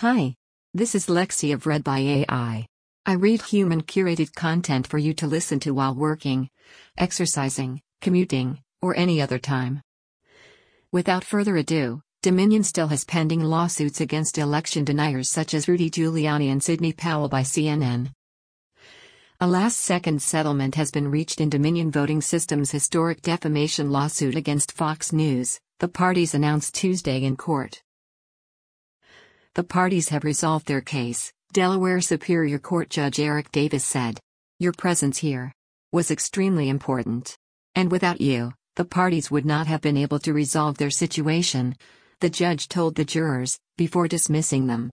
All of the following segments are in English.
Hi. This is Lexie of Read by AI. I read human curated content for you to listen to while working, exercising, commuting, or any other time. Without further ado, Dominion still has pending lawsuits against election deniers such as Rudy Giuliani and Sidney Powell by CNN. A last second settlement has been reached in Dominion Voting Systems' historic defamation lawsuit against Fox News, the parties announced Tuesday in court. The parties have resolved their case, Delaware Superior Court Judge Eric Davis said. Your presence here was extremely important. And without you, the parties would not have been able to resolve their situation, the judge told the jurors, before dismissing them.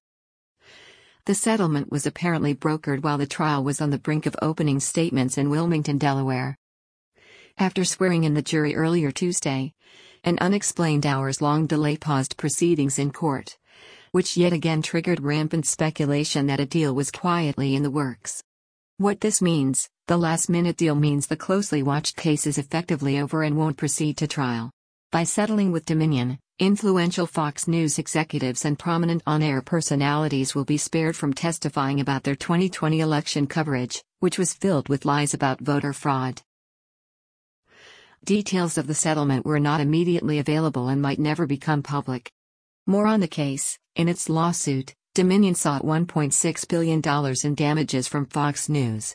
The settlement was apparently brokered while the trial was on the brink of opening statements in Wilmington, Delaware. After swearing in the jury earlier Tuesday, an unexplained hours long delay paused proceedings in court which yet again triggered rampant speculation that a deal was quietly in the works. What this means the last minute deal means the closely watched case is effectively over and won't proceed to trial. By settling with Dominion, influential Fox News executives and prominent on air personalities will be spared from testifying about their 2020 election coverage, which was filled with lies about voter fraud. Details of the settlement were not immediately available and might never become public. More on the case. In its lawsuit, Dominion sought $1.6 billion in damages from Fox News.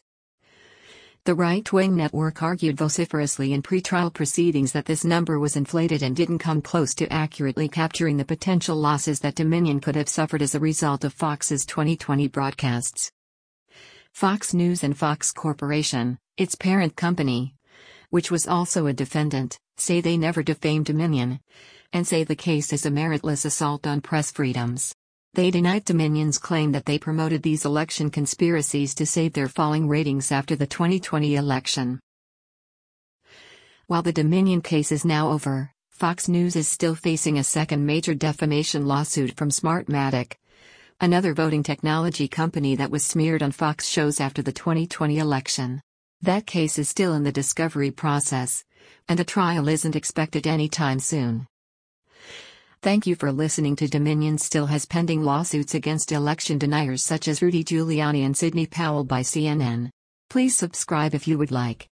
The right wing network argued vociferously in pretrial proceedings that this number was inflated and didn't come close to accurately capturing the potential losses that Dominion could have suffered as a result of Fox's 2020 broadcasts. Fox News and Fox Corporation, its parent company, which was also a defendant, say they never defamed Dominion and say the case is a meritless assault on press freedoms. They denied Dominion's claim that they promoted these election conspiracies to save their falling ratings after the 2020 election. While the Dominion case is now over, Fox News is still facing a second major defamation lawsuit from Smartmatic, another voting technology company that was smeared on Fox shows after the 2020 election. That case is still in the discovery process, and a trial isn't expected anytime soon. Thank you for listening to Dominion still has pending lawsuits against election deniers such as Rudy Giuliani and Sidney Powell by CNN. Please subscribe if you would like.